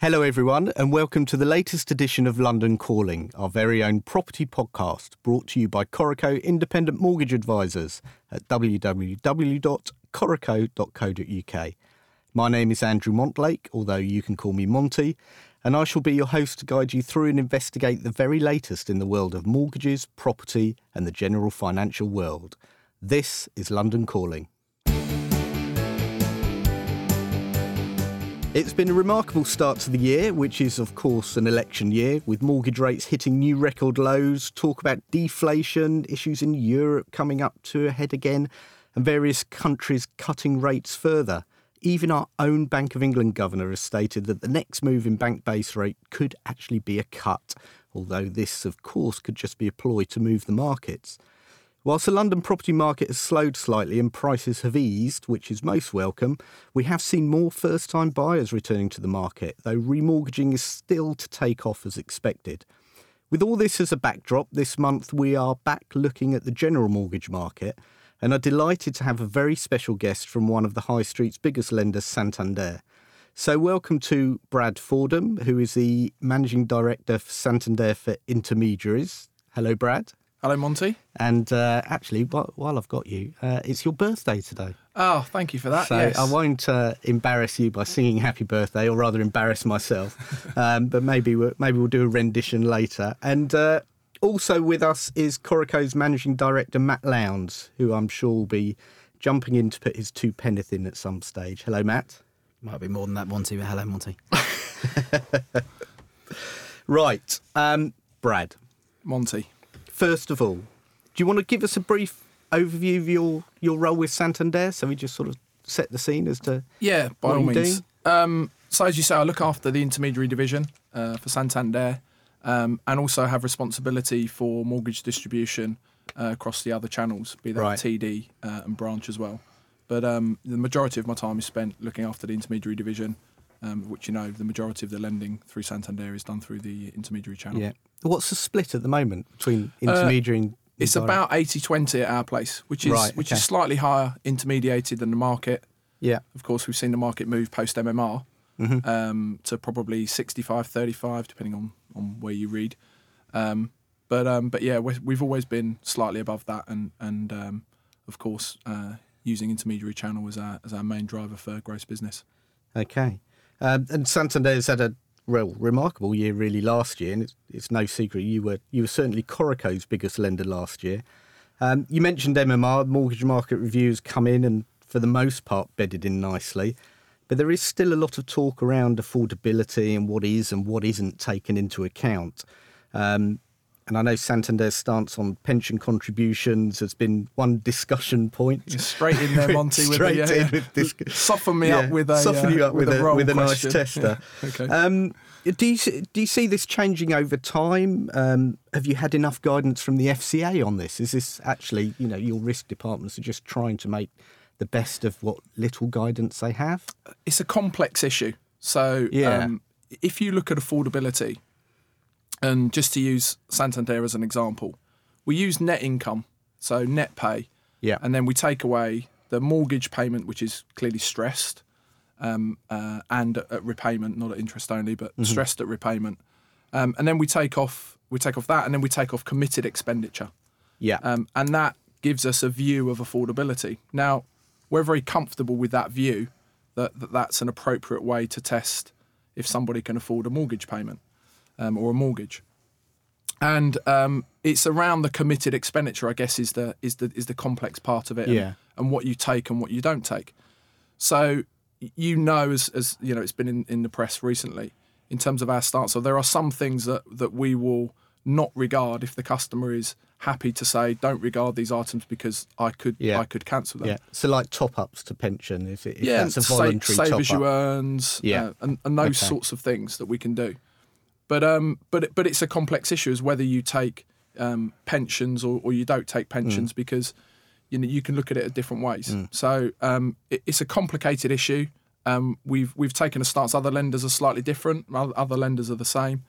Hello, everyone, and welcome to the latest edition of London Calling, our very own property podcast brought to you by Coreco Independent Mortgage Advisors at www.coreco.co.uk. My name is Andrew Montlake, although you can call me Monty, and I shall be your host to guide you through and investigate the very latest in the world of mortgages, property, and the general financial world. This is London Calling. It's been a remarkable start to the year, which is, of course, an election year, with mortgage rates hitting new record lows, talk about deflation, issues in Europe coming up to a head again, and various countries cutting rates further. Even our own Bank of England governor has stated that the next move in bank base rate could actually be a cut, although this, of course, could just be a ploy to move the markets. Whilst the London property market has slowed slightly and prices have eased, which is most welcome, we have seen more first time buyers returning to the market, though remortgaging is still to take off as expected. With all this as a backdrop, this month we are back looking at the general mortgage market and are delighted to have a very special guest from one of the High Street's biggest lenders, Santander. So, welcome to Brad Fordham, who is the Managing Director for Santander for Intermediaries. Hello, Brad. Hello, Monty. And uh, actually, while I've got you, uh, it's your birthday today. Oh, thank you for that. So yes. I won't uh, embarrass you by singing "Happy Birthday," or rather, embarrass myself. um, but maybe we'll, maybe we'll do a rendition later. And uh, also with us is Coreco's managing director Matt Lowndes, who I'm sure will be jumping in to put his two penneth in at some stage. Hello, Matt. Might be more than that, Monty. But hello, Monty. right, um, Brad. Monty first of all, do you want to give us a brief overview of your, your role with Santander so we just sort of set the scene as to yeah, by all means. Um, so as you say, I look after the intermediary division uh, for Santander, um, and also have responsibility for mortgage distribution uh, across the other channels, be that right. TD uh, and branch as well. But um, the majority of my time is spent looking after the intermediary division, um, which you know the majority of the lending through Santander is done through the intermediary channel. Yeah. What's the split at the moment between uh, intermediary uh, and it's about 80-20 at our place, which is right, which is slightly higher intermediated than the market. Yeah. Of course, we've seen the market move post MMR mm-hmm. um, to probably 65-35, depending on, on where you read. Um, but um, but yeah, we've always been slightly above that, and and um, of course uh, using intermediary channel as our as our main driver for gross business. Okay, um, and Santander's had a real remarkable year really last year, and it's, it's no secret you were you were certainly Coreco's biggest lender last year. Um, you mentioned MMR, mortgage market reviews come in and for the most part bedded in nicely, but there is still a lot of talk around affordability and what is and what isn't taken into account. Um, and I know Santander's stance on pension contributions has been one discussion point. You're straight in there, Monty. straight with a, in with this. Soften me yeah, up with a soften you up uh, with, with, a, with a nice tester. Yeah. Okay. Um, do you do you see this changing over time? Um, have you had enough guidance from the FCA on this? Is this actually, you know, your risk departments are just trying to make the best of what little guidance they have? It's a complex issue. So, yeah. Um, if you look at affordability, and just to use Santander as an example, we use net income, so net pay, yeah, and then we take away the mortgage payment, which is clearly stressed, um, uh, and at repayment, not at interest only, but mm-hmm. stressed at repayment, um, and then we take off we take off that, and then we take off committed expenditure, yeah, um, and that gives us a view of affordability. Now, we're very comfortable with that view that, that that's an appropriate way to test if somebody can afford a mortgage payment um, or a mortgage. And um, it's around the committed expenditure, I guess, is the is the is the complex part of it, yeah. and, and what you take and what you don't take. So you know, as as you know, it's been in, in the press recently in terms of our stance. So there are some things that that we will not regard if the customer is happy to say don't regard these items because I could yeah. I could cancel them. Yeah. So like top ups to pension, if, it, if yeah, that's a voluntary save, save as you earns, yeah, uh, and, and those okay. sorts of things that we can do. But um, but but it's a complex issue as whether you take um, pensions or, or you don't take pensions mm. because you know you can look at it at different ways. Mm. So um, it, it's a complicated issue. Um, we've we've taken a stance. Other lenders are slightly different. Other lenders are the same.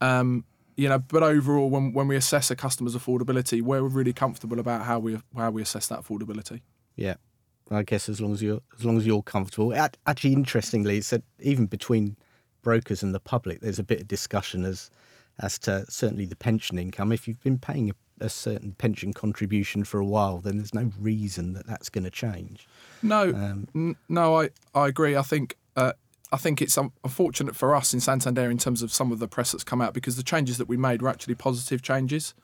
Um, you know, but overall, when when we assess a customer's affordability, we're really comfortable about how we how we assess that affordability. Yeah, I guess as long as you're as long as you're comfortable. Actually, interestingly, it's that even between brokers and the public, there's a bit of discussion as as to certainly the pension income. If you've been paying a, a certain pension contribution for a while, then there's no reason that that's going to change. No, Um, n- no, I, I agree. I think uh, I think it's unfortunate for us in Santander in terms of some of the press that's come out because the changes that we made were actually positive changes.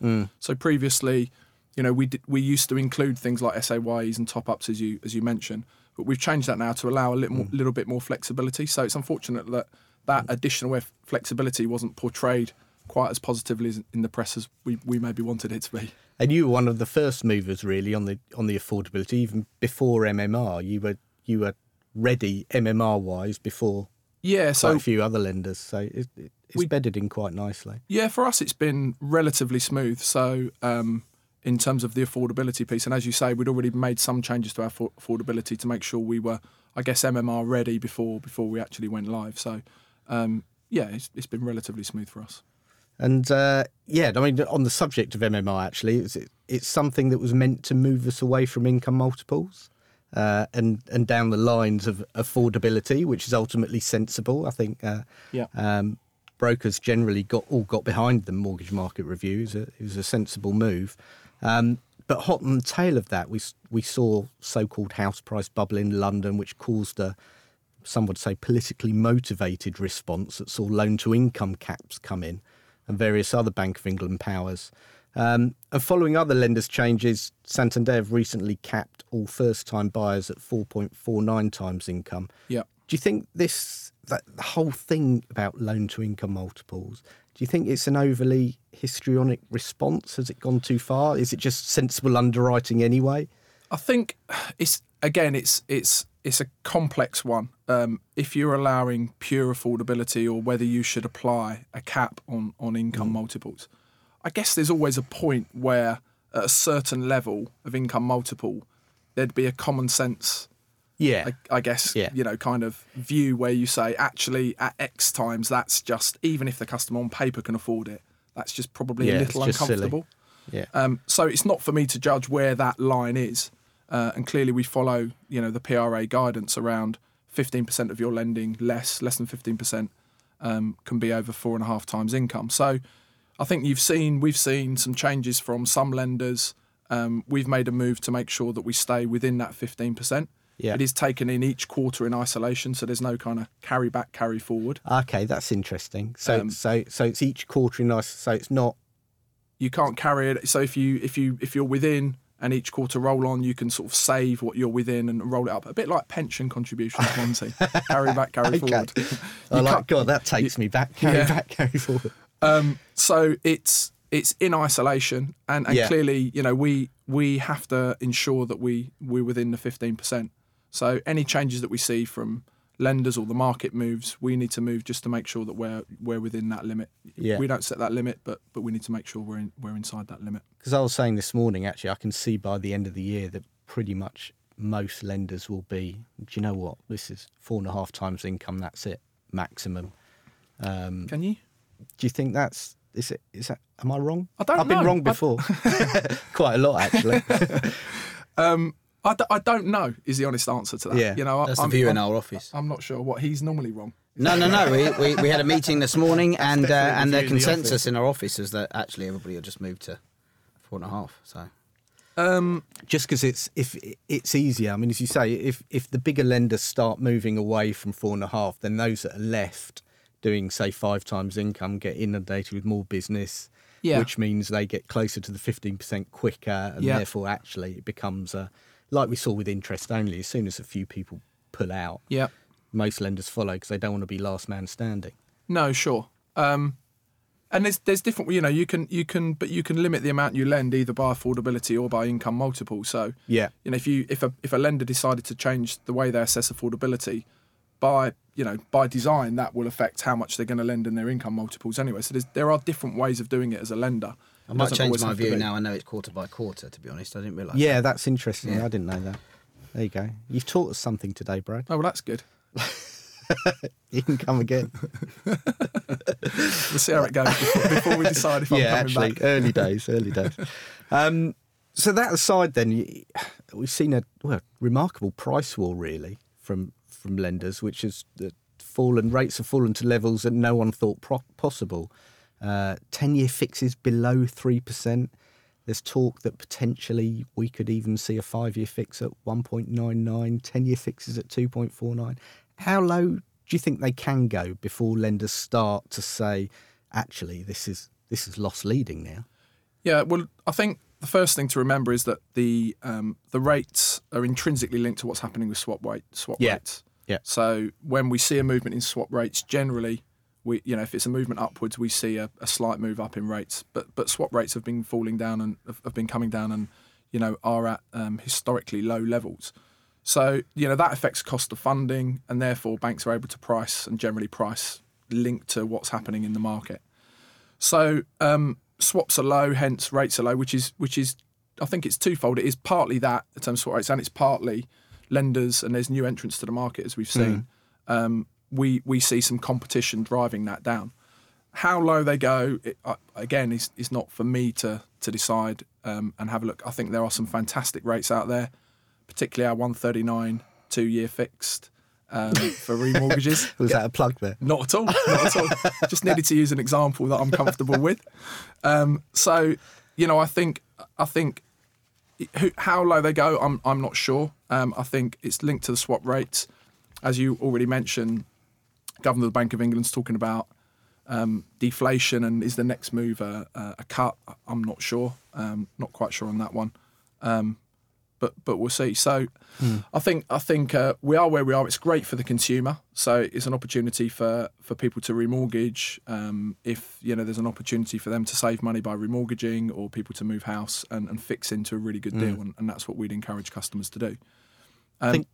So previously, you know, we did, we used to include things like SAYs and top ups as you as you mentioned, but we've changed that now to allow a little more, little bit more flexibility. So it's unfortunate that that additional flexibility wasn't portrayed quite as positively in the press as we, we maybe wanted it to be. And you were one of the first movers really on the on the affordability, even before MMR. You were you were ready MMR wise before Yeah, quite so a few other lenders, so it, it, it's We- bedded in quite nicely. Yeah, for us, it's been relatively smooth. So, um, in terms of the affordability piece, and as you say, we'd already made some changes to our affor- affordability to make sure we were, I guess, MMR ready before before we actually went live. So, um, yeah, it's, it's been relatively smooth for us. And uh, yeah, I mean, on the subject of MMI, actually, it's, it's something that was meant to move us away from income multiples uh, and and down the lines of affordability, which is ultimately sensible. I think uh, Yeah. um, brokers generally got all got behind the mortgage market review. It was a, it was a sensible move. Um, but hot on the tail of that, we we saw so-called house price bubble in London, which caused a some would say politically motivated response that saw loan to income caps come in and various other Bank of England powers. Um, and following other lenders' changes, Santander have recently capped all first time buyers at 4.49 times income. Yeah. Do you think this, that the whole thing about loan to income multiples, do you think it's an overly histrionic response? Has it gone too far? Is it just sensible underwriting anyway? I think it's again, it's it's it's a complex one. Um, if you're allowing pure affordability, or whether you should apply a cap on on income multiples, I guess there's always a point where at a certain level of income multiple, there'd be a common sense. Yeah. I, I guess Yeah. you know kind of view where you say actually at X times that's just even if the customer on paper can afford it, that's just probably Yeah, a little uncomfortable. yeah. Um, so it's not for me to judge where that line is. Uh, and clearly, we follow, you know, the PRA guidance around 15% of your lending less, less than 15% um, can be over four and a half times income. So I think you've seen, we've seen some changes from some lenders. Um, we've made a move to make sure that we stay within that 15%. Yeah. It is taken in each quarter in isolation, so there's no kind of carry back, carry forward. Okay, that's interesting. So, Um, so, so it's each quarter in ice. So it's not. you can't carry it. So if you if you if you're within and each quarter roll on, you can sort of save what you're within and roll it up a bit like pension contributions, Monty. carry back, carry Okay. forward. I You like God. That takes me back. Carry Yeah. back. Carry forward. Um, so it's it's in isolation, and, and Yeah. clearly, you know, we we have to ensure that we we're within the fifteen percent. So any changes that we see from lenders or the market moves, we need to move just to make sure that we're we're within that limit. Yeah. We don't set that limit, but but we need to make sure we're in, we're inside that limit. Because I was saying this morning, actually, I can see by the end of the year that pretty much most lenders will be. Do you know what? This is four and a half times income. That's it, maximum. Um, Can you? do you think that's is it? Is that? Am I wrong? I don't I've been wrong before, quite a lot actually. Um, I, d- I don't know is the honest answer to that. Yeah. you know, I- That's I'm, the view in I'm, our office. I'm not sure what he's normally wrong. No, no, no. We, we, we had a meeting this morning, and uh, and the the view in the consensus in our office is that actually everybody will just move to four and a half. So Um, just because it's if it's easier. I mean, as you say, if if the bigger lenders start moving away from four and a half, then those that are left doing say five times income get inundated with more business, Yeah. which means they get closer to the fifteen percent quicker, and Yeah. therefore actually it becomes a like we saw with interest only. As soon as a few people pull out, yeah, most lenders follow because they don't want to be last man standing. no, sure. Um, and there's there's different. You know, you can you can, but you can limit the amount you lend either by affordability or by income multiple. So Yeah, you know, if you if a if a lender decided to change the way they assess affordability by you know by design, that will affect how much they're going to lend in their income multiples anyway. So there's, there are different ways of doing it as a lender. I It might change my view now. I know it's quarter by quarter. To be honest, I didn't realise. yeah, that's interesting. Yeah. I didn't know that. There you go. You've taught us something today, Brad. Oh well, that's good. You can come again. We'll see how it goes before, before we decide if I'm yeah, coming actually, back. early days, early days. Um, so that aside, then we've seen a well, remarkable price war really from from lenders, which has uh, fallen, rates have fallen to levels that no one thought pro- possible. Uh, 10 year fixes below 3%. There's talk that potentially we could even see a five year fix at 1.99, 10 year fixes at 2.49. How low do you think they can go before lenders start to say, actually, this is this is loss leading now? Yeah, well, I think the first thing to remember is that the um, the rates are intrinsically linked to what's happening with swap rate swap Yeah. rates. Yeah. So when we see a movement in swap rates, generally, we you know if it's a movement upwards, we see a, a slight move up in rates. But but swap rates have been falling down and have, been coming down and you know are at um, historically low levels. So you know that affects cost of funding, and therefore banks are able to price and generally price linked to what's happening in the market. So um, swaps are low, hence rates are low, which is which is I think it's twofold. It is partly that in terms of swap rates, and it's partly lenders and there's new entrants to the market as we've seen. Um, we we see some competition driving that down. How low they go it, uh, again is is not for me to to decide um, and have a look. I think there are some fantastic rates out there, particularly our 139 two year fixed um, for remortgages. Was that a plug there? Not at all. Not at all. Just needed to use an example that I'm comfortable with. Um, so, you know, I think I think who, how low they go, I'm I'm not sure. Um, I think it's linked to the swap rates, as you already mentioned. Governor of the Bank of England's talking about um, deflation and is the next move a, a, cut? I'm not sure. Um, not quite sure on that one. Um, but but we'll see. So I think I think uh, we are where we are. It's great for the consumer. So it's an opportunity for for people to remortgage. Um, if you know there's an opportunity for them to save money by remortgaging, or people to move house and, and fix into a really good deal, and, and that's what we'd encourage customers to do. I think.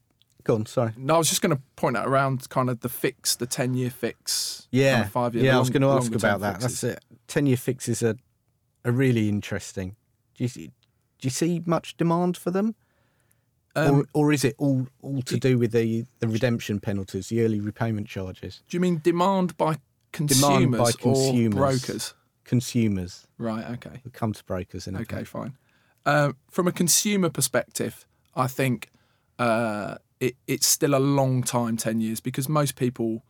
Go on, sorry. No, I was just going to point out around kind of the fix, the ten year fix, Yeah, kind of five year. yeah. I was going to ask about that. fixes. That's it. Ten-year fixes are are really interesting. Do you see, do you see much demand for them, Um, or or is it all all to do with the the redemption penalties, the early repayment charges? do you mean demand by consumers, Demand by consumers. or brokers? Consumers Right. Okay. will come to brokers in a Okay, bit. fine. Uh, from a consumer perspective, I think uh, it, it's still a long time, 10 years, because most people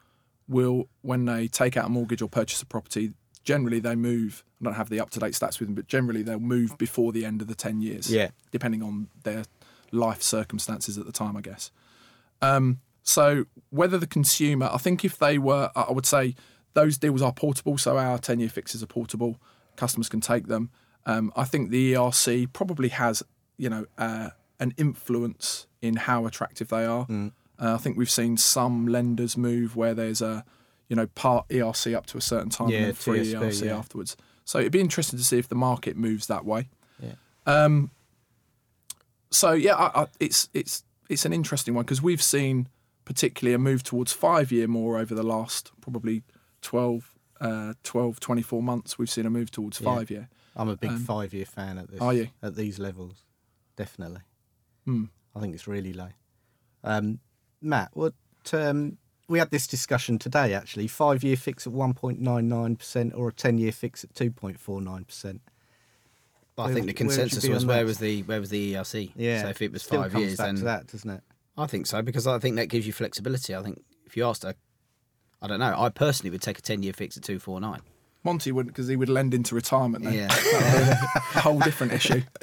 will, when they take out a mortgage or purchase a property, generally they move. I don't have the up to date stats with them, but generally they'll move before the end of the 10 years. Yeah. Depending on their life circumstances at the time, I guess. Um, so whether the consumer, I think if they were, I would say those deals are portable. So our 10 year fixes are portable. Customers can take them. Um, I think the ERC probably has, you know, uh, an influence in how attractive they are. Mm. Uh, I think we've seen some lenders move where there's a, you know, part ERC up to a certain time Yeah, and then free TSB, ERC yeah. afterwards. So it'd be interesting to see if the market moves that way. Yeah. Um, so yeah, I, I, it's it's it's an interesting one because we've seen particularly a move towards five year more over the last probably 12, uh, 12 24 months. We've seen a move towards Yeah. five year. I'm a big Um, five-year fan at this. Are you? at these levels? Definitely. Hmm. I think it's really low. Um, Matt, what um, we had this discussion today actually. Five year fix at 1.99% or a 10 year fix at 2.49%. But I think the where would you consensus was where was the where was the ERC? Yeah. So if it was Still five comes years, back then to that, doesn't it? I think so because I think that gives you flexibility. I think if you asked a, I don't know. I personally would take a ten-year fix at two four nine. Monty wouldn't because he would lend into retirement. Then. Yeah. a whole different issue.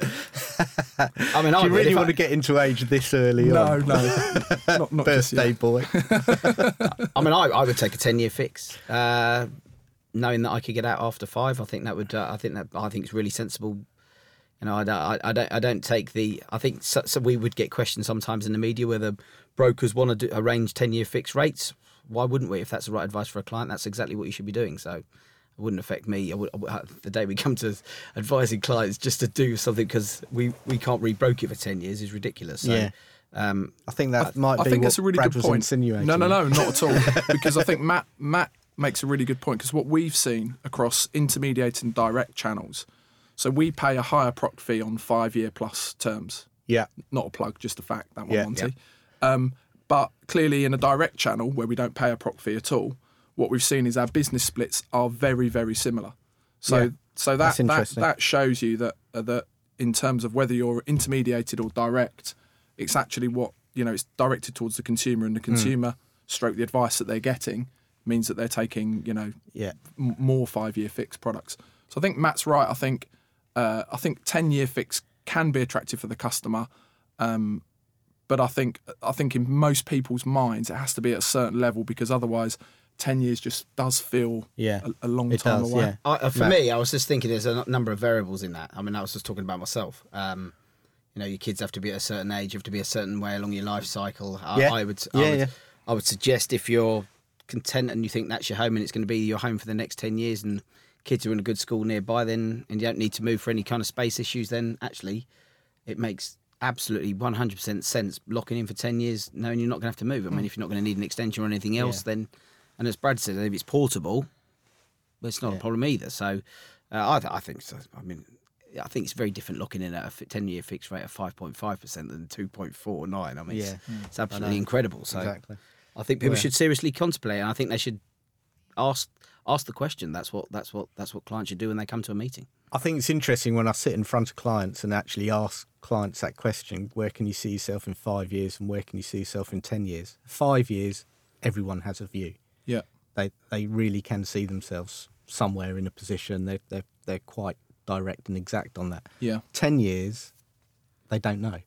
I mean, I you really want I, to get into age this early No, on? no, not, not Birthday boy. I mean, I, I would take a ten-year fix, uh, knowing that I could get out after five. I think that would. Uh, I think that. I think it's really sensible. You know, I don't. I, I don't. I don't take the. I think so, so we would get questions sometimes in the media whether brokers want to do, arrange ten-year fixed rates. Why wouldn't we? If that's the right advice for a client, that's exactly what you should be doing. So. It wouldn't affect me. I would, I would- the day we come to advising clients just to do something because we, we can't rebroke it for 10 years is ridiculous. So, Yeah. um, I think that I, might I be think what that's a really Brad good point. insinuating. No, no, no, not at all. because I think Matt Matt makes a really good point because what we've seen across intermediate and direct channels, so we pay a higher proc fee on five year plus terms. Yeah. Not a plug, just a fact. That one, Yeah. Monty. Um, but clearly, in a direct channel where we don't pay a proc fee at all, what we've seen is our business splits are very, very similar. So, Yeah. so that that, that shows you that uh, that in terms of whether you're intermediated or direct, it's actually what you know. It's directed towards the consumer, and the consumer stroke the advice that they're getting means that they're taking you know Yeah. m- more five year fixed products. So I think Matt's right. I think uh, I think ten year fix can be attractive for the customer, um, but I think I think in most people's minds it has to be at a certain level because otherwise ten years just does feel Yeah. a, a long It time does, away. yeah. I, uh, for Matt. me, I was just thinking there's a number of variables in that. I mean, I was just talking about myself. Um, you know, your kids have to be at a certain age, you have to be a certain way along your life cycle. I, Yeah. I would, I Yeah, would, yeah. I would suggest if you're content and you think that's your home and it's going to be your home for the next ten years, and kids are in a good school nearby, then and you don't need to move for any kind of space issues, then actually, it makes absolutely 100% sense locking in for 10 years knowing you're not going to have to move. I mean, if you're not going to need an extension or anything else, Yeah. then, and as Brad said, if it's portable, it's not a problem either. So uh, I, th- I think so. I mean, I think it's very different looking in at a 10 year fixed rate of 5.5% than 2.49. I mean, it's, Yeah. it's absolutely incredible. So Exactly. I think people Yeah. should seriously contemplate, and I think they should ask ask the question. That's what that's what that's what clients should do when they come to a meeting. I think it's interesting when I sit in front of clients and actually ask clients that question where can you see yourself in five years and where can you see yourself in 10 years? Five years, everyone has a view. Yeah, They, they really can see themselves somewhere in a position. They're, they're, they're quite direct and exact on that. yeah, 10 years, they don't know.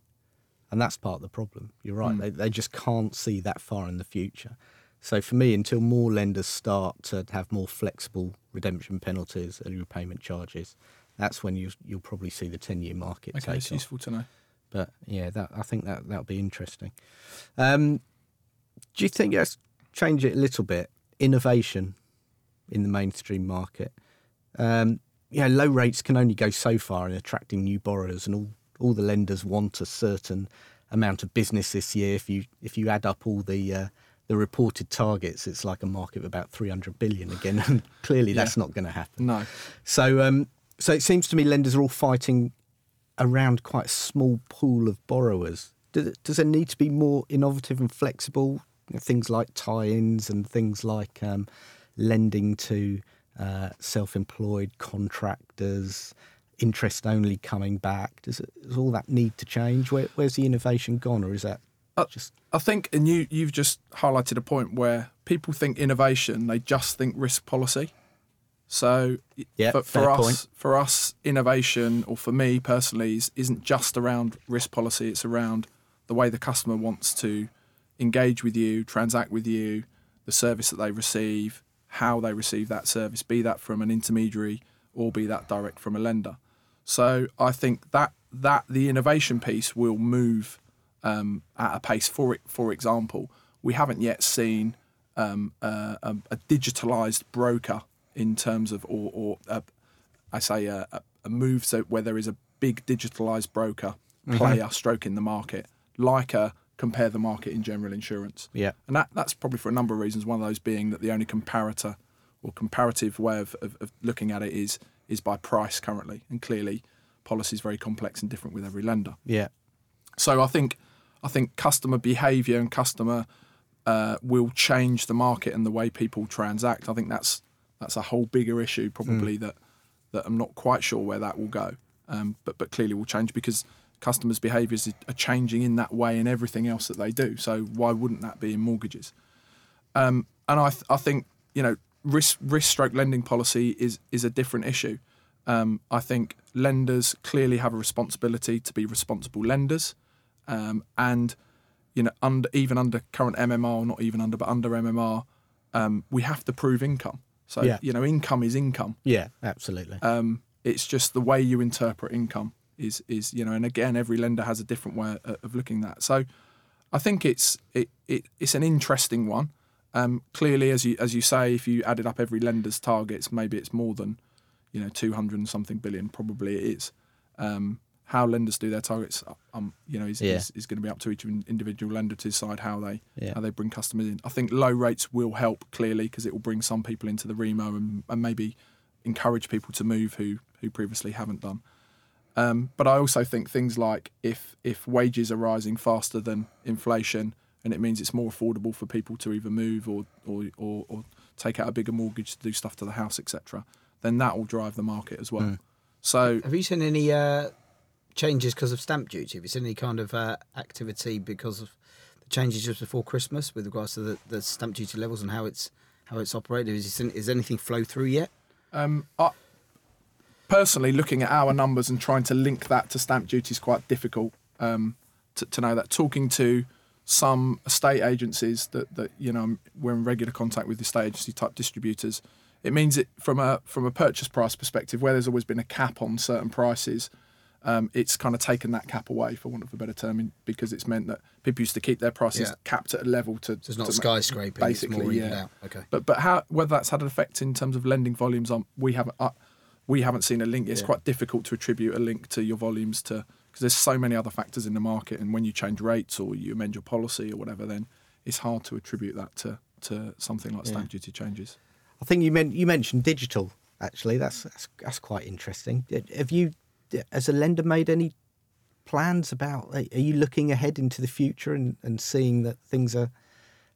And that's part of the problem. You're right. They, they just can't see that far in the future. So for me, until more lenders start to have more flexible redemption penalties, early repayment charges, that's when you, you'll probably see the 10 year market okay, take it's off. useful to know. But yeah, that I think that that'll be interesting. Um, do you think let's change it a little bit? Innovation in the mainstream market. Um, yeah, low rates can only go so far in attracting new borrowers, and all all the lenders want a certain amount of business this year. If you if you add up all the uh, the reported targets, it's like a market of about 300 billion again, and clearly that's not going to happen. No, So, um, so it seems to me lenders are all fighting around quite a small pool of borrowers. Does, does there need to be more innovative and flexible things like tie-ins and things like um, lending to uh, self-employed contractors, interest only coming back? Does, it, does all that need to change? Where, where's the innovation gone, or is that Uh, just I think, and you you've just highlighted a point where people think innovation, they just think risk policy. So Yeah, for, for us, point. for us, innovation, or for me personally, is, isn't just around risk policy. It's around the way the customer wants to engage with you, transact with you, the service that they receive, how they receive that service, be that from an intermediary or be that direct from a lender. So I think that that the innovation piece will move um, at a pace. For it, for example, we haven't yet seen um, a, a, a digitalized broker in terms of or, or a, I say a, a- a move so where there is a big digitalized broker player stroke in the market, like a compare the market in general insurance. yeah, And that, that's probably for a number of reasons. One of those being that the only comparator or comparative way of, of, of looking at it is is by price currently. And clearly, policy is very complex and different with every lender. yeah, So I think I think customer behaviour and customer uh, will change the market and the way people transact. I think that's that's a whole bigger issue probably that that I'm not quite sure where that will go. Um, but but clearly will change because customers' behaviours are changing in that way in everything else that they do. So why wouldn't that be in mortgages? Um, and I, th- I think you know risk risk stroke lending policy is is a different issue. Um, I think lenders clearly have a responsibility to be responsible lenders, um, and you know under even under current MMR, not even under but under MMR, um, we have to prove income. So Yeah. you know income is income. yeah, absolutely. Um, it's just the way you interpret income is is you know, and again, every lender has a different way of of looking at. That. So, I think it's it, it it's an interesting one. Um, clearly, as you as you say, if you added up every lender's targets, maybe it's more than you know two hundred and something billion. Probably it is. Um, how lenders do their targets, um, you know, is, Yeah. is, is going to be up to each individual lender to decide how they Yeah. how they bring customers in. I think low rates will help clearly because it will bring some people into the remo and, and maybe encourage people to move who who previously haven't done. Um, but I also think things like if if wages are rising faster than inflation, and it means it's more affordable for people to either move or or, or, or take out a bigger mortgage to do stuff to the house, etc., then that will drive the market as well. So Have you seen any uh, changes because of stamp duty? Have you seen any kind of uh, activity because of the changes just before Christmas with regards to the, the stamp duty levels and how it's how it's operated? Is, is anything flow through yet? Um, I, personally, looking at our numbers and trying to link that to stamp duty is quite difficult um, to, to know that. Talking to some estate agencies that, that you know we're in regular contact with estate agency type distributors, it means it from a from a purchase price perspective, where there's always been a cap on certain prices. Um, it's kind of taken that cap away, for want of a better term, because it's meant that people used to keep their prices Yeah. capped at a level to. So it's not to skyscraping, basically, yeah. Okay. But but how whether that's had an effect in terms of lending volumes on we haven't uh, we haven't seen a link. It's Yeah. quite difficult to attribute a link to your volumes to because there's so many other factors in the market, and when you change rates or you amend your policy or whatever, then it's hard to attribute that to to something like stamp duty changes. I think you meant you mentioned digital. Actually, that's that's, that's quite interesting. Have you, as a lender, made any plans about? Are you looking ahead into the future and, and seeing that things are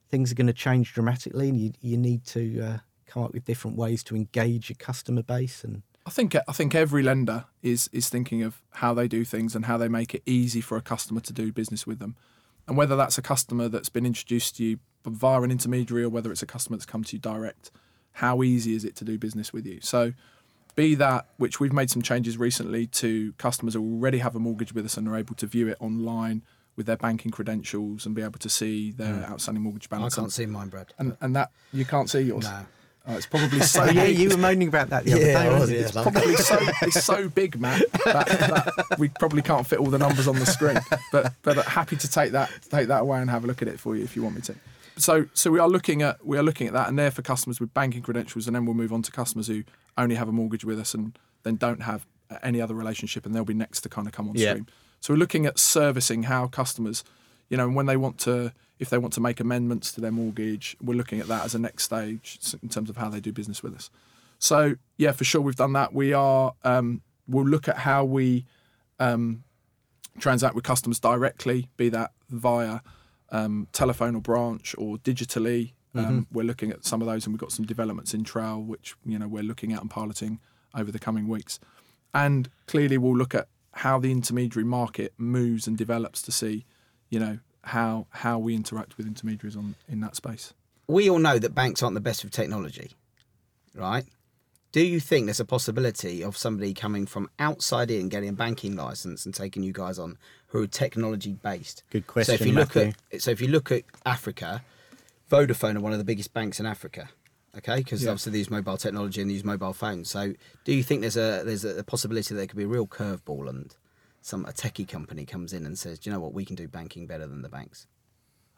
things are going to change dramatically, and you you need to uh, come up with different ways to engage your customer base and I think I think every lender is is thinking of how they do things and how they make it easy for a customer to do business with them, and whether that's a customer that's been introduced to you via an intermediary or whether it's a customer that's come to you direct, how easy is it to do business with you? So, be that which we've made some changes recently to customers who already have a mortgage with us and are able to view it online with their banking credentials and be able to see their mm. outstanding mortgage balance. I can't see mine, Brad. and and that you can't see yours. No. Oh, it's probably so. Yeah, big. you were moaning about that the other Yeah, day. Wasn't was, it? yeah. It's Like- probably so it's so big, Matt, that, that we probably can't fit all the numbers on the screen. But but happy to take that take that away and have a look at it for you if you want me to. So so we are looking at we are looking at that, and they're for customers with banking credentials, and then we'll move on to customers who only have a mortgage with us and then don't have any other relationship, and they'll be next to kind of come on Yeah. stream. So we're looking at servicing how customers, you know, when they want to. If they want to make amendments to their mortgage, we're looking at that as a next stage in terms of how they do business with us. So yeah, for sure we've done that. We are um, we'll look at how we um, transact with customers directly, be that via um, telephone or branch or digitally. Um, We're looking at some of those, and we've got some developments in trail, which you know we're looking at and piloting over the coming weeks. And clearly, we'll look at how the intermediary market moves and develops to see, you know, how how we interact with intermediaries on in that space. we all know that banks aren't the best with technology, right? Do you think there's a possibility of somebody coming from outside in, getting a banking license, and taking you guys on who are technology based? Good question. So if question, you look Matthew. at so if you look at Africa, Vodafone are one of the biggest banks in Africa. Okay, because Yeah. obviously they use mobile technology and they use mobile phones. So, do you think there's a there's a possibility that there could be a real curveball and some a techie company comes in and says, "Do you know what? We can do banking better than the banks."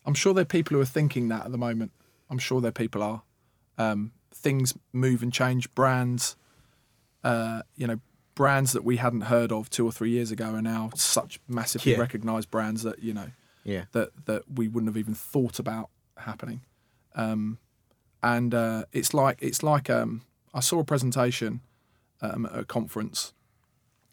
I'm sure there are people who are thinking that at the moment. I'm sure there people are. Um, things move and change. Brands, uh, you know, brands that we hadn't heard of two or three years ago are now such massively Yeah. recognised brands that you know Yeah. that that we wouldn't have even thought about happening. Um, and uh, it's like it's like um, I saw a presentation um, at a conference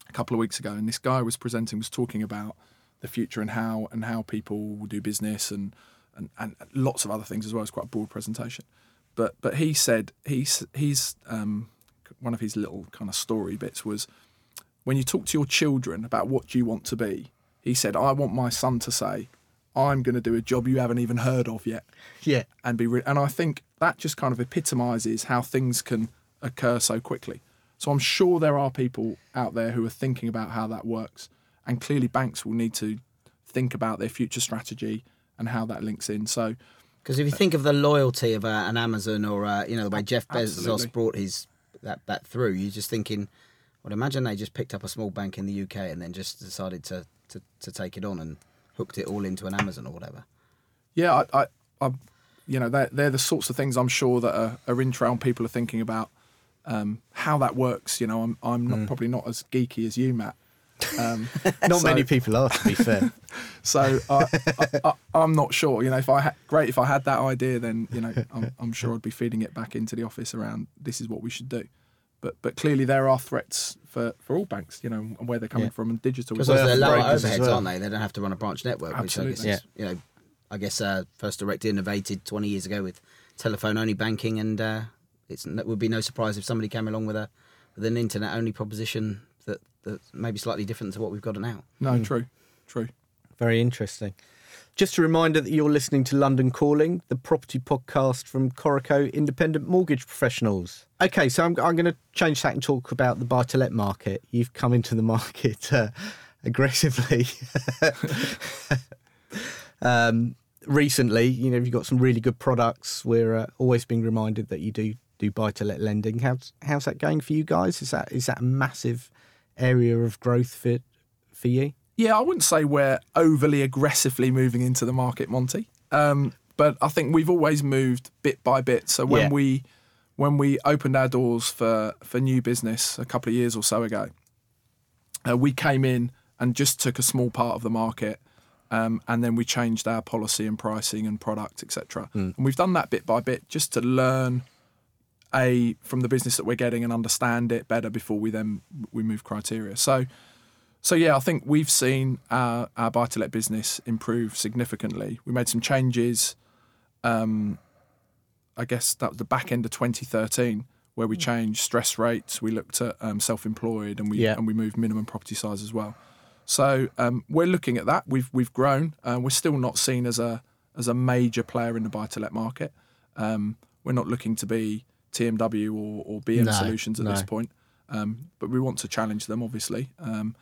a couple of weeks ago, and this guy was presenting was talking about the future and how and how people will do business and and, and lots of other things as well. It's quite a broad presentation, but but he said he's he's um, one of his little kind of story bits was when you talk to your children about what you want to be. He said, "I want my son to say." I'm going to do a job you haven't even heard of yet Yeah. and be re- and I think that just kind of epitomizes how things can occur so quickly. So I'm sure there are people out there who are thinking about how that works, and clearly banks will need to think about their future strategy and how that links in. So Because if you think of the loyalty of uh, an Amazon or uh, you know the way Jeff Bezos Absolutely. brought his that that through, you're just thinking, well, imagine they just picked up a small bank in the UK and then just decided to to, to take it on and hooked it all into an Amazon or whatever. yeah, I, I, I you know, they're, they're the sorts of things I'm sure that are, are in trail. People are thinking about um, how that works. You know, I'm I'm not, probably not as geeky as you, Matt. Um, Not so- many people are, to be fair. So I, I, I, I'm not sure. You know, if I had great, if I had that idea, then you know, I'm, I'm sure I'd be feeding it back into the office around this is what we should do. But but clearly there are threats for, for all banks. You know, and where they're coming Yeah. from and digital. Because is- Well, they're lower brokers as overheads, well. aren't they? They don't have to run a branch network, which I guess Absolutely. is, you know, I guess uh, First Direct innovated 20 years ago with telephone only banking, and uh, it's, it would be no surprise if somebody came along with a with an internet only proposition that that maybe slightly different to what we've got now. no, true, true. Very interesting. Just a reminder that you're listening to London Calling, the property podcast from Coreco Independent Mortgage Professionals. Okay, so I'm, I'm going to change that and talk about the buy to let market. You've come into the market uh, aggressively um, recently. You know, you've got some really good products. We're uh, always being reminded that you do do buy to let lending. How's how's that going for you guys? Is that is that a massive area of growth for for you? Yeah, I wouldn't say we're overly aggressively moving into the market, Monty. Um, but I think we've always moved bit by bit. So when Yeah. we when we opened our doors for for new business a couple of years or so ago, uh, we came in and just took a small part of the market. Um, and then we changed our policy and pricing and product, etc. And we've done that bit by bit just to learn a from the business that we're getting and understand it better before we then we move criteria. So, so yeah, I think we've seen our our buy to let business improve significantly. We made some changes. Um, I guess that was the back end of 2013 where we changed stress rates. We looked at um, self-employed and we Yeah. and we moved minimum property size as well. So um, we're looking at that. We've we've grown. Uh, we're still not seen as a as a major player in the buy to let market. Um, we're not looking to be TMW or, or BM No, Solutions at this point, um, but we want to challenge them obviously, um,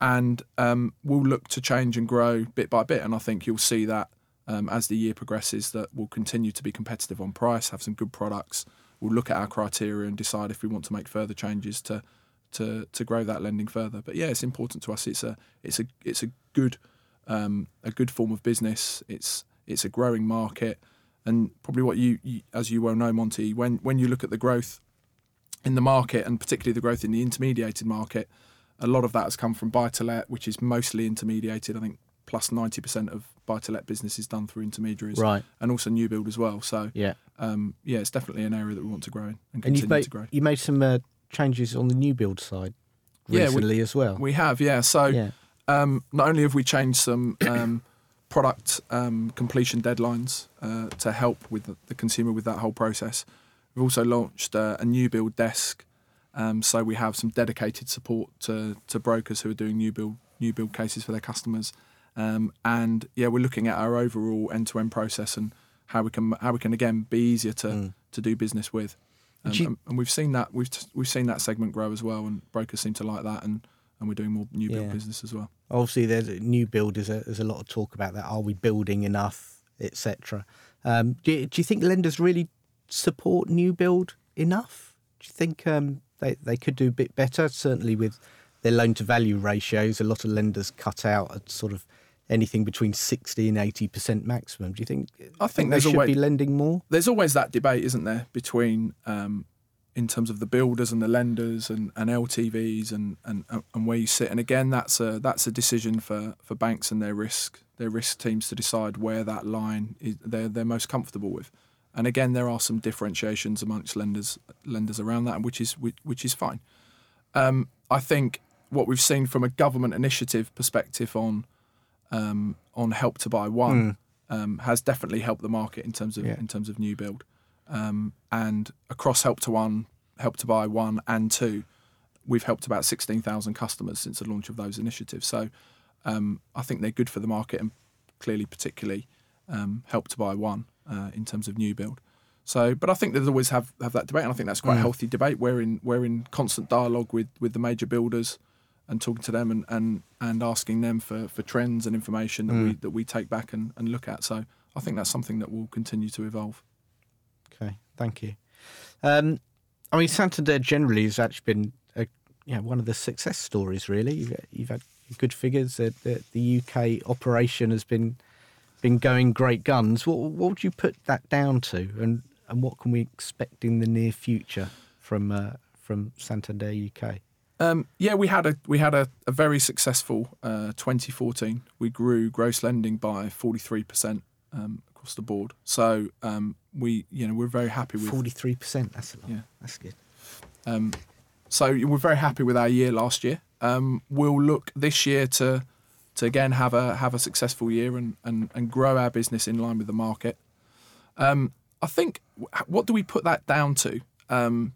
and um, we'll look to change and grow bit by bit. And I think you'll see that um, as the year progresses, that we'll continue to be competitive on price, have some good products. We'll look at our criteria and decide if we want to make further changes to to to grow that lending further. But yeah, it's important to us. It's a it's a it's a good um, a good form of business. It's it's a growing market, and probably what you, you as you well know, Monty, when when you look at the growth in the market and particularly the growth in the intermediated market, a lot of that has come from buy to let, which is mostly intermediated. I think plus plus ninety percent of buy to let business is done through intermediaries, Right. and also new build as well. So Yeah. um, yeah, it's definitely an area that we want to grow in and And continue you've made to grow. you made some uh, changes on the new build side Yeah, we- recently as well. We have, yeah. So yeah. um, not only have we changed some um, product um, completion deadlines uh, to help with the, consumer with that whole process, we've also launched uh, a new build desk. Um, so we have some dedicated support to, to brokers who are doing new build new build cases for their customers. Um, and yeah, we're looking at our overall end to end process and how we can how we can again be easier to to do business with. Um, Do you- and- and we've seen that we've we've seen that segment grow as well, and brokers seem to like that, and and we're doing more new build Yeah. business as well. Obviously, there's a new build. There's a, there's a lot of talk about that. Are we building enough, etc. Um, do, you, do you think lenders really support new build enough? Do you think um, they they could do a bit better? Certainly with their loan to value ratios, a lot of lenders cut out at sort of anything between sixty and eighty percent maximum. Do you think? I think they should way- be lending more. there's always that debate, isn't there, between um, in terms of the builders and the lenders and, and LTVs and, and and where you sit. And again, that's a that's a decision for, for banks and their risk their risk teams to decide where that line is they're they're most comfortable with. And again, there are some differentiations amongst lenders lenders around that, which is which, which is fine. Um, I think what we've seen from a government initiative perspective on um, on help to buy one um, has definitely helped the market in terms of Yeah. in terms of new build. Um, and across help to one, help to buy one and two, we've helped about sixteen thousand customers since the launch of those initiatives. So um, I think they're good for the market and clearly particularly um, help to buy one uh, in terms of new build. So, but I think there's always have, have that debate, and I think that's quite a healthy debate. We're in we're in constant dialogue with, with the major builders and talking to them and, and, and asking them for, for trends and information that we that we take back and, and look at. So I think that's something that will continue to evolve. Thank you. Um, I mean, Santander generally has actually been a, you know, one of the success stories. Really, you've, you've had good figures. The, the, the UK operation has been been going great guns. What, what would you put that down to, and and what can we expect in the near future from uh, from Santander UK? Um, yeah, we had a we had a, a very successful uh, 2014. We grew gross lending by 43 percent um, across the board. So um, we you know we're very happy with Forty three percent. That's a lot. Yeah. That's good. Um, so we're very happy with our year last year. Um, we'll look this year to to again have a have a successful year and, and, and grow our business in line with the market. Um, I think what do we put that down to? Um,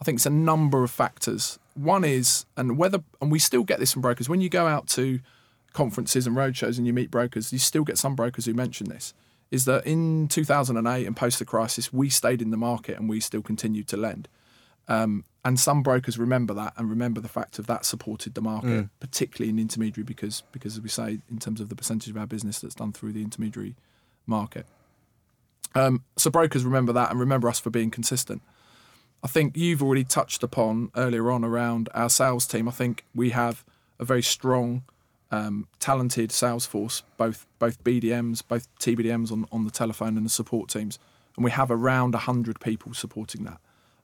I think it's a number of factors. One is and whether and we still get this from brokers when you go out to conferences and roadshows and you meet brokers, you still get some brokers who mention this. Is that in 2008 and post the crisis, we stayed in the market and we still continued to lend. Um, and some brokers remember that and remember the fact of that supported the market, particularly in intermediary, because because as we say, in terms of the percentage of our business that's done through the intermediary market. Um, so brokers remember that and remember us for being consistent. I think you've already touched upon earlier on around our sales team. I think we have a very strong, um, talented sales force, both both BDMs, both TBDMs on, on the telephone and the support teams, and we have around hundred people supporting that.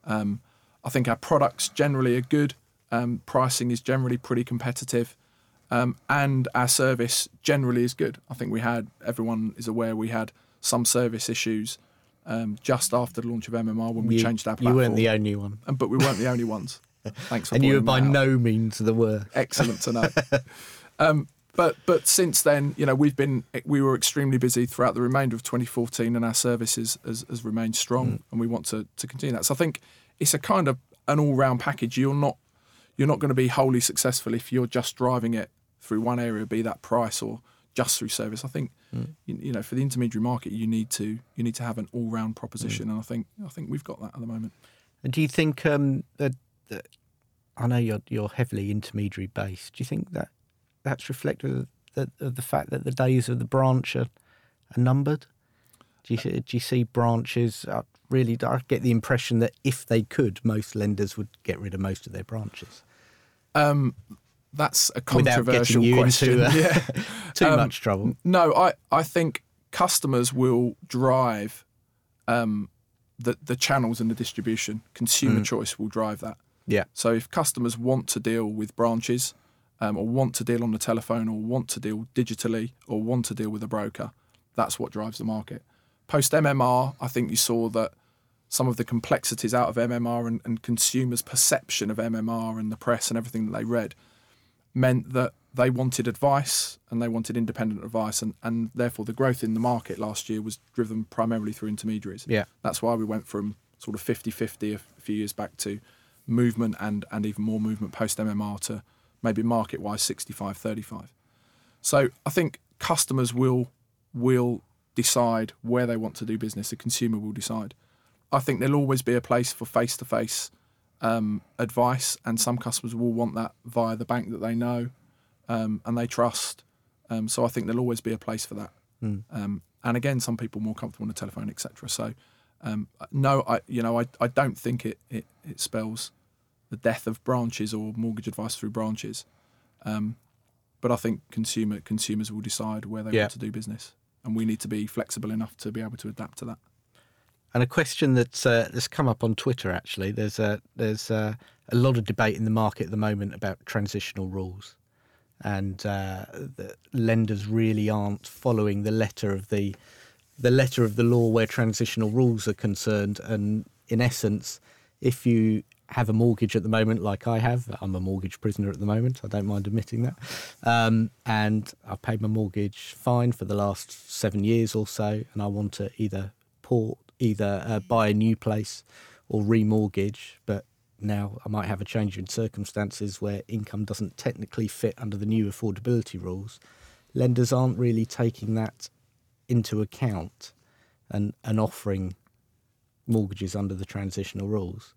Um, I think our products generally are good. Um, pricing is generally pretty competitive, um, and our service generally is good. I think we had everyone is aware we had some service issues um, just after the launch of MMR when we You- changed our platform. You weren't the only one. And- but we weren't the only ones. Thanks for And you were by no means the worst. excellent to know. um, but but since then, you know, we've been we were extremely busy throughout the remainder of 2014, and our services has, has remained strong, and we want to to continue that. So I think it's a kind of an all round package. You're not you're not going to be wholly successful if you're just driving it through one area, be that price or just through service. I think you, you know for the intermediary market, you need to you need to have an all round proposition, and I think I think we've got that at the moment. And do you think um, that, that I know you're you're heavily intermediary based? Do you think that that's reflective of the, of the fact that the days of the branch are, are numbered? Do you see- do you see branches? Uh, really, I get the impression that if they could, most lenders would get rid of most of their branches Um, that's a controversial question. uh, yeah. too Um, much trouble. No, I, I think customers will drive um, the the channels and the distribution. Consumer choice will drive that. Yeah, So if customers want to deal with branches, um, or want to deal on the telephone, or want to deal digitally, or want to deal with a broker, that's what drives the market. Post MMR, I think you saw that some of the complexities out of MMR and, and consumers' perception of MMR and the press and everything that they read meant that they wanted advice and they wanted independent advice, and, and therefore the growth in the market last year was driven primarily through intermediaries. Yeah. That's why we went from sort of 50 50 a few years back to movement and, and even more movement post MMR to maybe market wise 65 35. So I think customers will will decide where they want to do business. The consumer will decide. I think there'll always be a place for face to face advice, and some customers will want that via the bank that they know um, and they trust. Um, so I think there'll always be a place for that. Um, and again, some people more comfortable on the telephone, etc. So um, no, I you know I, I don't think it, it it spells the death of branches or mortgage advice through branches. Um, but I think consumer consumers will decide where they Yeah. want to do business, and we need to be flexible enough to be able to adapt to that. And a question that's uh, that's come up on Twitter actually. There's a there's a, a lot of debate in the market at the moment about transitional rules, and uh, the lenders really aren't following the letter of the the letter of the law where transitional rules are concerned. And in essence, if you have a mortgage at the moment, like I have, I'm a mortgage prisoner at the moment. I don't mind admitting that. Um, and I've paid my mortgage fine for the last seven years or so, and I want to either port, either uh, buy a new place or remortgage. But now I might have a change in circumstances where income doesn't technically fit under the new affordability rules. Lenders aren't really taking that into account and, and offering mortgages under the transitional rules.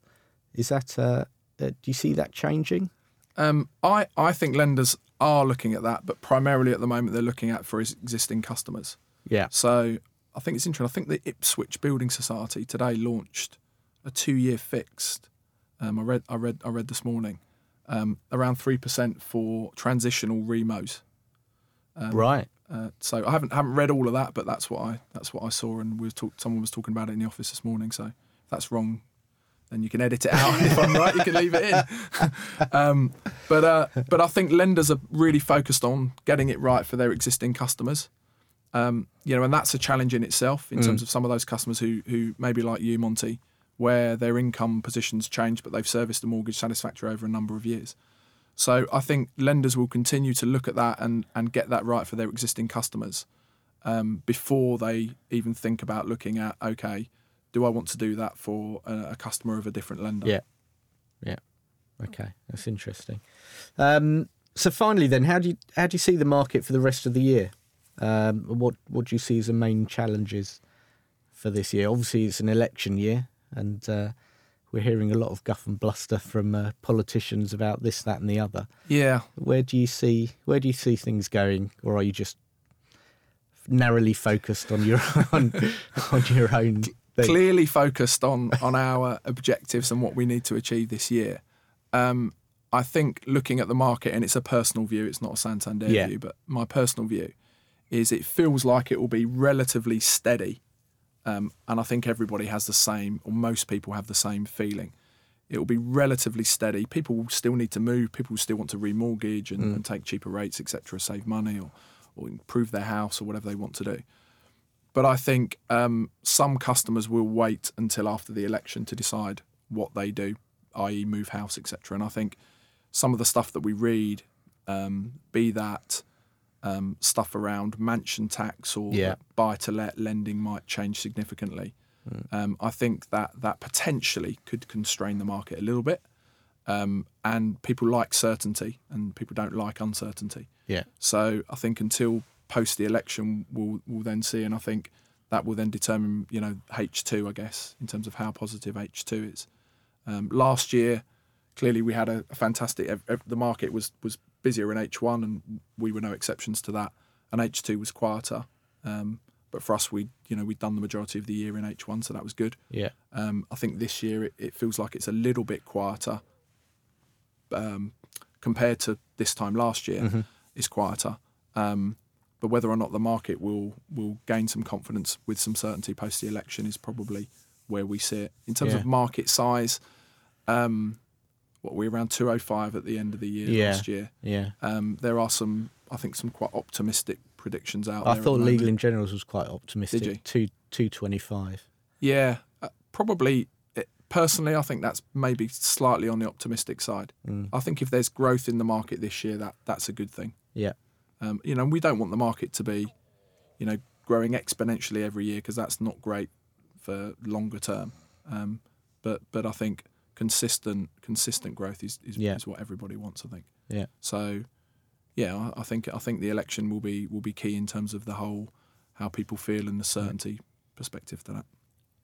Is that, uh, uh, do you see that changing? Um, I, I think lenders are looking at that, but primarily at the moment they're looking at for existing customers. Yeah. So I think it's interesting. I think the Ipswich Building Society today launched a two-year fixed. Um, I read, I read, I read this morning, um, around three percent for transitional remos. right. Uh, so I haven't haven't read all of that, but that's what I that's what I saw, and we talk, someone was talking about it in the office this morning. So if that's wrong, then you can edit it out. if I'm right, you can leave it in. um, but uh, but I think lenders are really focused on getting it right for their existing customers. Um, you know, and that's a challenge in itself in terms of some of those customers who who maybe like you, Monty, where their income positions change, but they've serviced the mortgage satisfactory over a number of years. So I think lenders will continue to look at that and, and get that right for their existing customers um, before they even think about looking at okay, do I want to do that for a, a customer of a different lender? Yeah. Yeah. Okay. That's interesting. Um, So finally, then, how do you how do you see the market for the rest of the year? Um, what what do you see as the main challenges for this year? Obviously, it's an election year, and uh, we're hearing a lot of guff and bluster from uh, politicians about this, that, and the other. Yeah, Where do you see where do you see things going, or are you just narrowly focused on your on, on your own? Clearly focused on on our objectives and what we need to achieve this year. Um, I think looking at the market, and it's a personal view, it's not a Santander Yeah. view, but my personal view is it feels like it will be relatively steady. Um, and I think everybody has the same, or most people have the same feeling. It will be relatively steady. People will still need to move. People will still want to remortgage and, and take cheaper rates, etc., save money or, or improve their house or whatever they want to do. But I think um, some customers will wait until after the election to decide what they do, i.e., move house, etc. And I think some of the stuff that we read, um, be that um, stuff around mansion tax or Yeah. buy to let lending, might change significantly. Um, I think that that potentially could constrain the market a little bit. Um, and people like certainty, and people don't like uncertainty. Yeah, So I think until post the election, we'll we'll then see, and I think that will then determine, you know, H two, I guess, in terms of how positive H two is. Um, last year, clearly we had a, a fantastic. The market was was busier in H one, and we were no exceptions to that. And H two was quieter. Um, but for us, we you know we'd done the majority of the year in H one, so that was good. yeah, Um, I think this year it, it feels like it's a little bit quieter um, compared to this time last year. It's quieter, um, but whether or not the market will will gain some confidence with some certainty post the election is probably where we see it in terms Yeah. of market size. Um, what were we around 205 at the end of the year Yeah. last year? yeah. Um, there are some, I think, some quite optimistic predictions out I there. at thought Legal and General's was quite optimistic. Did you? Two two twenty five. Yeah, uh, probably. It, personally, I think that's maybe slightly on the optimistic side. Mm. I think if there's growth in the market this year, that that's a good thing. Yeah, Um, you know, we don't want the market to be, you know, growing exponentially every year because that's not great for longer term. Um, but but I think consistent consistent growth is is, Yeah. is what everybody wants. I think yeah. so. Yeah, I, I think I think the election will be will be key in terms of the whole how people feel and the certainty perspective to that.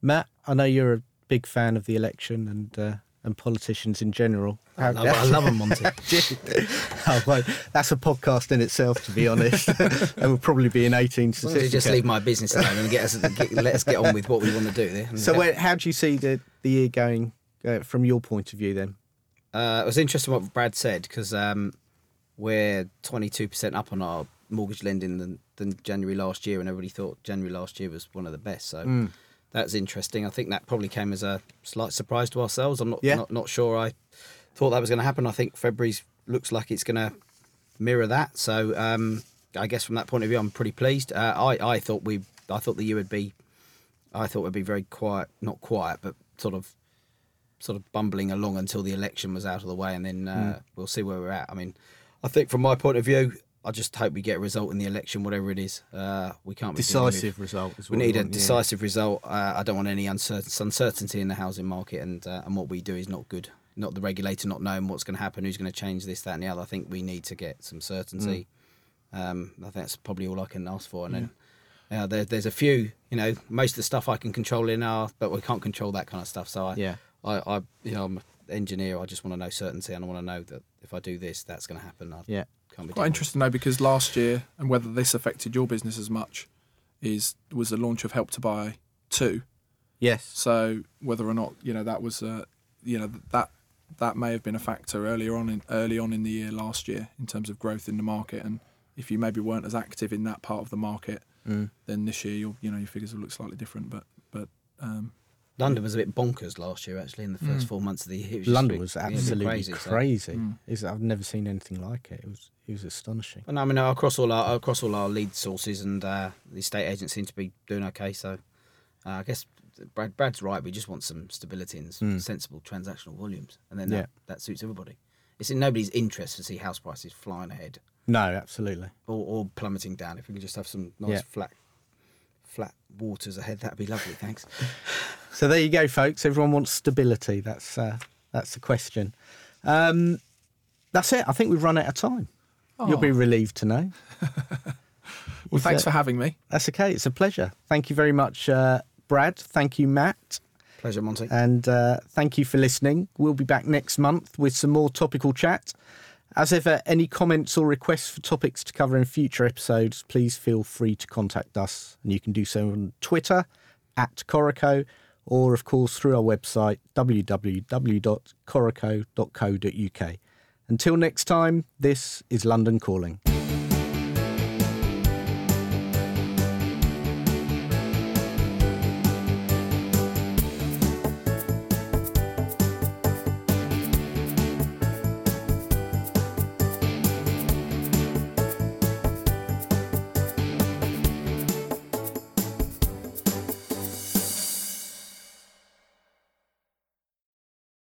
Matt, I know you're a big fan of the election and uh, and politicians in general. I love, I love them, Monty. oh, well, that's a podcast in itself, to be honest. and we'll probably be in 18 As long just leave my business alone and get us, get, let us get on with what we want to do there. So, where, how do you see the, the year going uh, from your point of view then? Uh, it was interesting what Brad said because um, we're 22% up on our mortgage lending than, than January last year, and everybody thought January last year was one of the best. So Hmm. That's interesting. I think that probably came as a slight surprise to ourselves. I'm not Yeah. not, not sure I thought that was going to happen. I think February's looks like it's going to mirror that. So um, I guess from that point of view, I'm pretty pleased. Uh, I I thought we I thought the year would be I thought would be very quiet, not quiet, but sort of sort of bumbling along until the election was out of the way, and then uh, we'll see where we're at. I mean, I think from my point of view, I just hope we get a result in the election, whatever it is. Uh, we can't be Decisive result. We need a want, yeah. decisive result. Uh, I don't want any uncertainty in the housing market, and uh, and what we do is not good. Not the regulator not knowing what's going to happen, who's going to change this, that, and the other. I think we need to get some certainty. Um, I think that's probably all I can ask for. And then uh, there, there's a few, you know, most of the stuff I can control in our, but we can't control that kind of stuff. So I, Yeah. I, I you know, I'm an engineer. I just want to know certainty, and I want to know that if I do this, that's going to happen. I Yeah. Can't Quite interesting though, because last year, and whether this affected your business as much, is was the launch of Help to Buy two. Yes. So whether or not you know that was, uh, you know that that may have been a factor earlier on in early on in the year last year in terms of growth in the market, and if you maybe weren't as active in that part of the market, Mm. then this year your you know your figures will look slightly different. But but um, London was a bit bonkers last year, actually, in the first Mm. four months of the year. It was London bit- was yeah, absolutely crazy. crazy. so- Mm. I've never seen anything like it. It was it was astonishing. And I mean, across all our across all our lead sources and uh, the estate agents seem to be doing okay. So uh, I guess Brad, Brad's right. We just want some stability and some Mm. sensible transactional volumes, and then Yeah. that, that suits everybody. It's in nobody's interest to see house prices flying ahead No, absolutely. or, or plummeting down. If we can just have some nice Yeah. flat flat waters ahead, that'd be lovely. Thanks. So there you go, folks. Everyone wants stability. That's uh, that's the question. Um, that's it. I think we've run out of time. You'll be relieved to know. Well, thanks for having me. That's okay. It's a pleasure. Thank you very much, uh, Brad. Thank you, Matt. Pleasure, Monty. And uh, thank you for listening. We'll be back next month with some more topical chat. As ever, uh, any comments or requests for topics to cover in future episodes, please feel free to contact us. And you can do so on Twitter at Coreco or, of course, through our website www.coreco.co.uk. Until next time, this is London Calling.